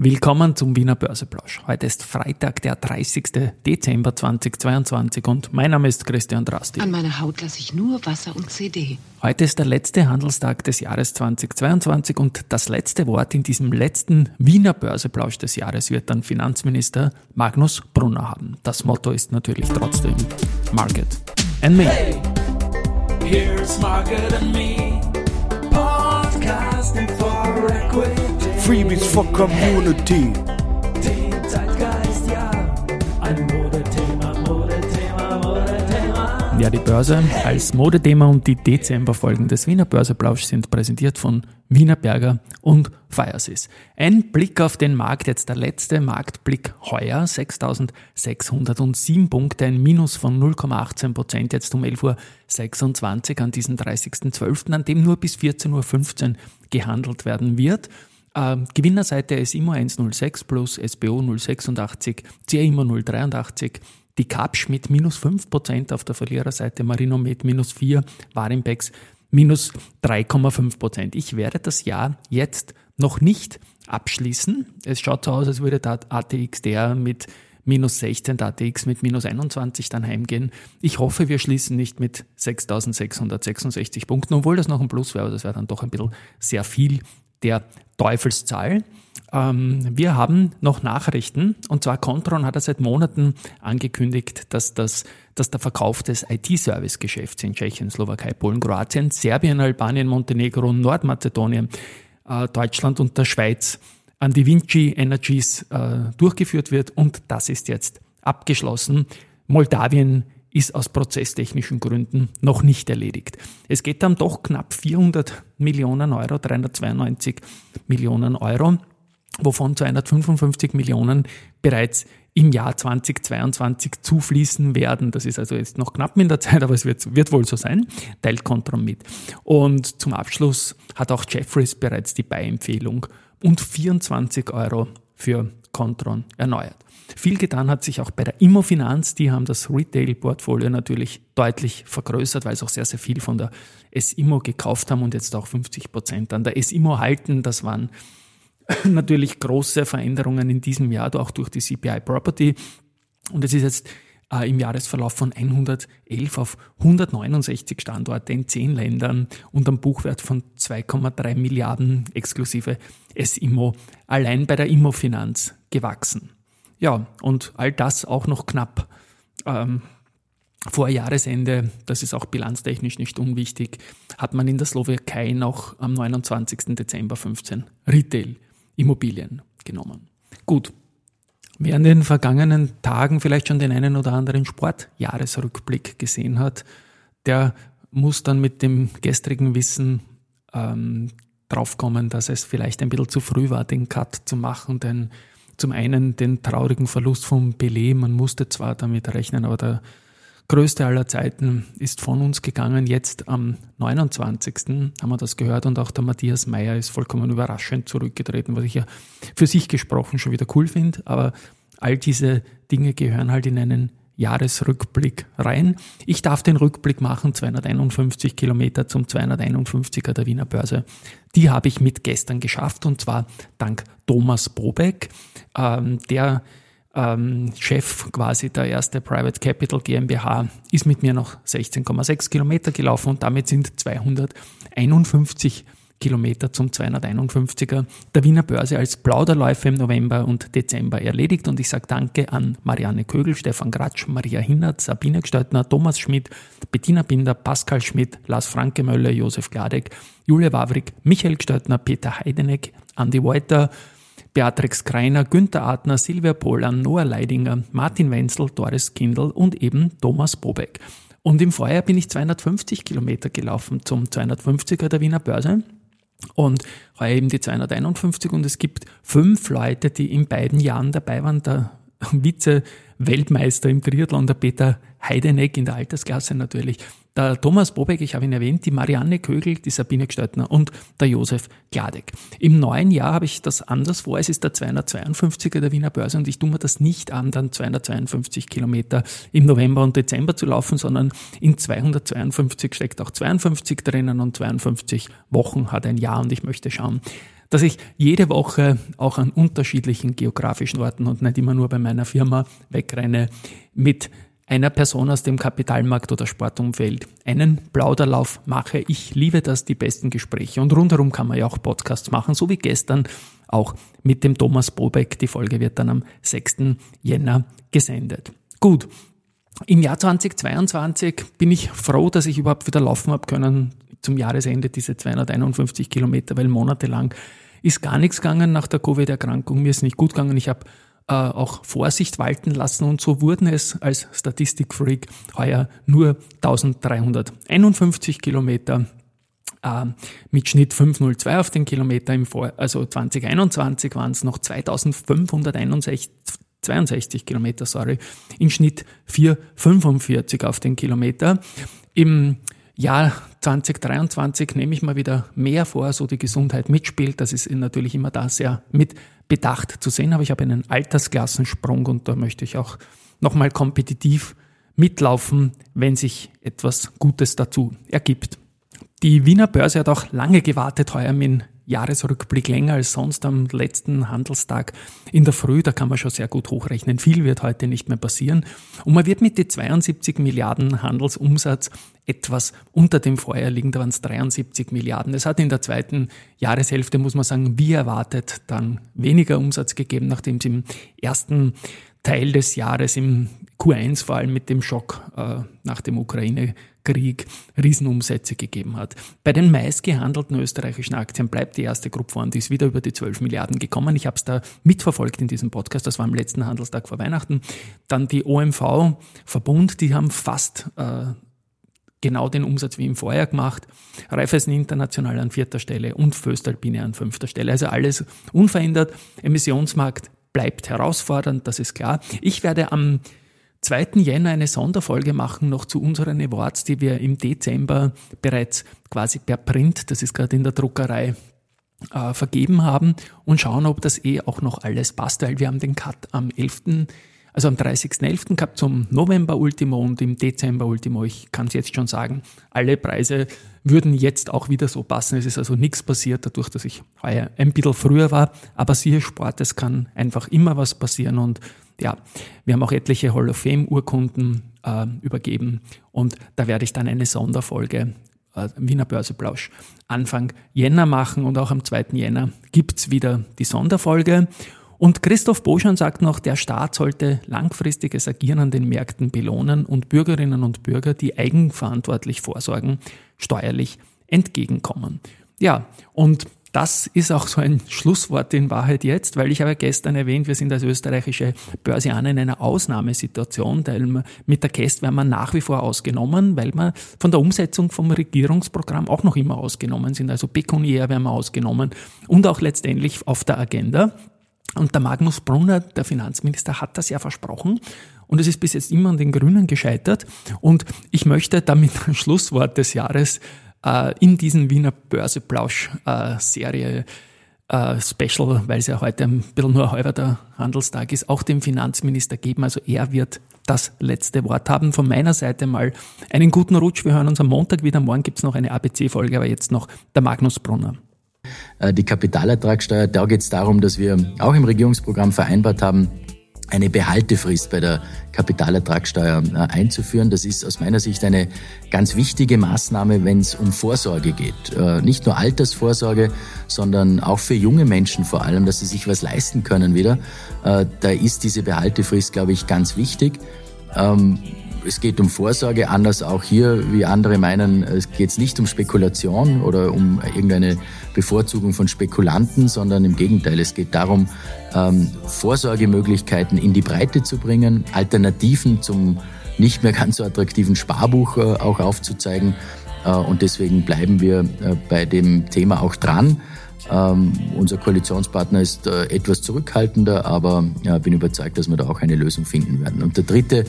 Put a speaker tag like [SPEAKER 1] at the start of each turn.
[SPEAKER 1] Willkommen zum Wiener Börseplausch. Heute ist Freitag, der 30. Dezember 2022 und mein Name ist Christian Drasti.
[SPEAKER 2] An meiner Haut lasse ich nur Wasser und CD.
[SPEAKER 1] Heute ist der letzte Handelstag des Jahres 2022 und das letzte Wort in diesem letzten Wiener Börseplausch des Jahres wird dann Finanzminister Magnus Brunner haben. Das Motto ist natürlich trotzdem Market and Me.
[SPEAKER 3] Hey, here's Market and Me, podcasting for equity.
[SPEAKER 4] Freebies for Community.
[SPEAKER 3] Den Zeitgeist, ja, ein Modethema, Modethema, Modethema.
[SPEAKER 1] Ja, die Börse als Modethema und die Dezemberfolgen des Wiener Börseplausch sind präsentiert von Wiener Berger und Firesys. Ein Blick auf den Markt, jetzt der letzte Marktblick heuer, 6.607 Punkte, ein Minus von 0,18 Prozent, jetzt um 11.26 Uhr an diesem 30.12., an dem nur bis 14.15 Uhr gehandelt werden wird. Ähm, Gewinnerseite SIMO 106 plus SBO 086, CIMO 083, die Kapsch mit minus 5% auf der Verliererseite, Marinomed minus 4, Warimbex minus 3,5%. Ich werde das Jahr jetzt noch nicht abschließen. Es schaut so aus, als würde der ATXDR mit minus 16, der ATX mit minus 21 dann heimgehen. Ich hoffe, wir schließen nicht mit 6.666 Punkten, obwohl das noch ein Plus wäre, aber das wäre dann doch ein bisschen sehr viel der Teufelszahl. Ähm, wir haben noch Nachrichten und zwar Contron hat er seit Monaten angekündigt, dass, das, dass der Verkauf des IT-Service-Geschäfts in Tschechien, Slowakei, Polen, Kroatien, Serbien, Albanien, Montenegro, Nordmazedonien, äh, Deutschland und der Schweiz an die Vinci Energies äh, durchgeführt wird und das ist jetzt abgeschlossen. Moldawien ist aus prozesstechnischen Gründen noch nicht erledigt. Es geht dann doch knapp 400 Millionen Euro, 392 Millionen Euro, wovon 255 Millionen bereits im Jahr 2022 zufließen werden. Das ist also jetzt noch knapp in der Zeit, aber es wird, wird wohl so sein. Teilt Contron mit. Und zum Abschluss hat auch Jeffries bereits die Beiempfehlung und 24 Euro für Contron erneuert. Viel getan hat sich auch bei der Immofinanz. Die haben das Retail-Portfolio natürlich deutlich vergrößert, weil sie auch sehr, sehr viel von der S-Immo gekauft haben und jetzt auch 50 Prozent an der S-Immo halten. Das waren natürlich große Veränderungen in diesem Jahr, auch durch die CPI Property. Und es ist jetzt äh, im Jahresverlauf von 111 auf 169 Standorte in 10 Ländern und am Buchwert von 2,3 Milliarden exklusive S-Immo allein bei der Immofinanz gewachsen. Ja, und all das auch noch knapp ähm, vor Jahresende, das ist auch bilanztechnisch nicht unwichtig, hat man in der Slowakei noch am 29. Dezember 15 Retail-Immobilien genommen. Gut, Wer in den vergangenen Tagen vielleicht schon den einen oder anderen Sportjahresrückblick gesehen hat, der muss dann mit dem gestrigen Wissen ähm, draufkommen, dass es vielleicht ein bisschen zu früh war, den Cut zu machen, denn zum einen den traurigen Verlust von Pelé, man musste zwar damit rechnen, aber der größte aller Zeiten ist von uns gegangen. Jetzt am 29. haben wir das gehört und auch der Matthias Meyer ist vollkommen überraschend zurückgetreten, was ich ja für sich gesprochen schon wieder cool finde. Aber all diese Dinge gehören halt in einen Jahresrückblick rein. Ich darf den Rückblick machen, 251 Kilometer zum 251er der Wiener Börse. Die habe ich mit gestern geschafft und zwar dank Thomas Bobeck, ähm, der ähm, Chef quasi der erste Private Capital GmbH, ist mit mir noch 16,6 Kilometer gelaufen und damit sind 251 Kilometer zum 251er der Wiener Börse als Plauderläufe im November und Dezember erledigt. Und ich sage Danke an Marianne Kögel, Stefan Gratsch, Maria Hinnert, Sabine Gsteutner, Thomas Schmidt, Bettina Binder, Pascal Schmidt, Lars Franke Möller, Josef Gladek, Julia Wawrik, Michael Gsteutner, Peter Heideneck, Andi Wolter, Beatrix Kreiner, Günther Adner, Silvia Polan, Noah Leidinger, Martin Wenzel, Doris Kindl und eben Thomas Bobeck. Und im Vorjahr bin ich 250 Kilometer gelaufen zum 250er der Wiener Börse. Und heuer eben die 251 und es gibt fünf Leute, die in beiden Jahren dabei waren. Der Vize-Weltmeister im Triathlon, der Peter Heideneck in der Altersklasse natürlich, der Thomas Bobeck, ich habe ihn erwähnt, die Marianne Kögel, die Sabine Gsteutner und der Josef Gladek. Im neuen Jahr habe ich das anders vor. Es ist der 252er der Wiener Börse und ich tue mir das nicht an, dann 252 Kilometer im November und Dezember zu laufen, sondern in 252 steckt auch 52 drinnen und 52 Wochen hat ein Jahr und ich möchte schauen, dass ich jede Woche auch an unterschiedlichen geografischen Orten und nicht immer nur bei meiner Firma wegrenne mit einer Person aus dem Kapitalmarkt oder Sportumfeld einen Plauderlauf mache. Ich liebe das, die besten Gespräche. Und rundherum kann man ja auch Podcasts machen, so wie gestern auch mit dem Thomas Bobeck. Die Folge wird dann am 6. Jänner gesendet. Gut. Im Jahr 2022 bin ich froh, dass ich überhaupt wieder laufen habe können zum Jahresende diese 251 Kilometer, weil monatelang ist gar nichts gegangen nach der Covid-Erkrankung. Mir ist nicht gut gegangen. Ich habe äh, auch Vorsicht walten lassen und so wurden es als Statistikfreak heuer nur 1351 Kilometer äh, mit Schnitt 502 auf den Kilometer im Vor also 2021 waren es noch 2561 62 Kilometer, sorry, im Schnitt 4,45 auf den Kilometer. Im Jahr 2023 nehme ich mal wieder mehr vor, so die Gesundheit mitspielt. Das ist natürlich immer da sehr mit Bedacht zu sehen, aber ich habe einen Altersklassensprung und da möchte ich auch nochmal kompetitiv mitlaufen, wenn sich etwas Gutes dazu ergibt. Die Wiener Börse hat auch lange gewartet, heuer mit Jahresrückblick länger als sonst am letzten Handelstag in der Früh. Da kann man schon sehr gut hochrechnen. Viel wird heute nicht mehr passieren. Und man wird mit den 72 Milliarden Handelsumsatz etwas unter dem Vorjahr liegen. Da waren es 73 Milliarden. Es hat in der zweiten Jahreshälfte, muss man sagen, wie erwartet, dann weniger Umsatz gegeben, nachdem es im ersten Teil des Jahres im Q1 vor allem mit dem Schock äh, nach dem Ukraine-Krieg Riesenumsätze gegeben hat. Bei den meistgehandelten österreichischen Aktien bleibt die erste Gruppe vorn, die ist wieder über die 12 Milliarden gekommen. Ich habe es da mitverfolgt in diesem Podcast, das war am letzten Handelstag vor Weihnachten. Dann die OMV Verbund, die haben fast äh, genau den Umsatz wie im Vorjahr gemacht. Raiffeisen International an vierter Stelle und Föstalpine an fünfter Stelle. Also alles unverändert. Emissionsmarkt bleibt herausfordernd, das ist klar. Ich werde am 2. Jänner eine Sonderfolge machen, noch zu unseren Awards, die wir im Dezember bereits quasi per Print, das ist gerade in der Druckerei, äh, vergeben haben und schauen, ob das eh auch noch alles passt, weil wir haben den Cut am 11., also am 30.11. gehabt zum November-Ultimo und im Dezember-Ultimo. Ich kann es jetzt schon sagen, alle Preise würden jetzt auch wieder so passen. Es ist also nichts passiert, dadurch, dass ich heuer ein bisschen früher war. Aber siehe Sport, es kann einfach immer was passieren. Und ja, wir haben auch etliche Hall of Fame-Urkunden äh, übergeben. Und da werde ich dann eine Sonderfolge äh, Wiener Börseplausch Anfang Jänner machen. Und auch am 2. Jänner gibt's wieder die Sonderfolge. Und Christoph Boschan sagt noch, der Staat sollte langfristiges Agieren an den Märkten belohnen und Bürgerinnen und Bürger, die eigenverantwortlich vorsorgen, steuerlich entgegenkommen. Ja, und das ist auch so ein Schlusswort in Wahrheit jetzt, weil ich habe gestern erwähnt, wir sind als österreichische Börsianer in einer Ausnahmesituation, weil mit der Käst werden wir nach wie vor ausgenommen, weil wir von der Umsetzung vom Regierungsprogramm auch noch immer ausgenommen sind. Also pekuniär werden wir ausgenommen und auch letztendlich auf der Agenda. Und der Magnus Brunner, der Finanzminister, hat das ja versprochen. Und es ist bis jetzt immer an den Grünen gescheitert. Und ich möchte damit ein Schlusswort des Jahres äh, in diesen Wiener Börseplausch-Serie äh, Special, weil es ja heute ein bisschen nur halber der Handelstag ist, auch dem Finanzminister geben. Also er wird das letzte Wort haben. Von meiner Seite mal einen guten Rutsch. Wir hören uns am Montag wieder. Morgen gibt es noch eine ABC-Folge, aber jetzt noch der Magnus Brunner.
[SPEAKER 5] Äh, die Kapitalertragssteuer, da geht es darum, dass wir auch im Regierungsprogramm vereinbart haben, eine Behaltefrist bei der Kapitalertragssteuer äh, einzuführen. Das ist aus meiner Sicht eine ganz wichtige Maßnahme, wenn es um Vorsorge geht. Äh, nicht nur Altersvorsorge, sondern auch für junge Menschen vor allem, dass sie sich was leisten können wieder. Da ist diese Behaltefrist, glaube ich, ganz wichtig. Es geht um Vorsorge, anders auch hier, wie andere meinen, es geht nicht um Spekulation oder um irgendeine Bevorzugung von Spekulanten, sondern im Gegenteil, es geht darum, ähm, Vorsorgemöglichkeiten in die Breite zu bringen, Alternativen zum nicht mehr ganz so attraktiven Sparbuch äh, auch aufzuzeigen. Äh, und deswegen bleiben wir äh, bei dem Thema auch dran. Ähm, unser Koalitionspartner ist etwas zurückhaltender, aber ja, bin überzeugt, dass wir da auch eine Lösung finden werden. Und der dritte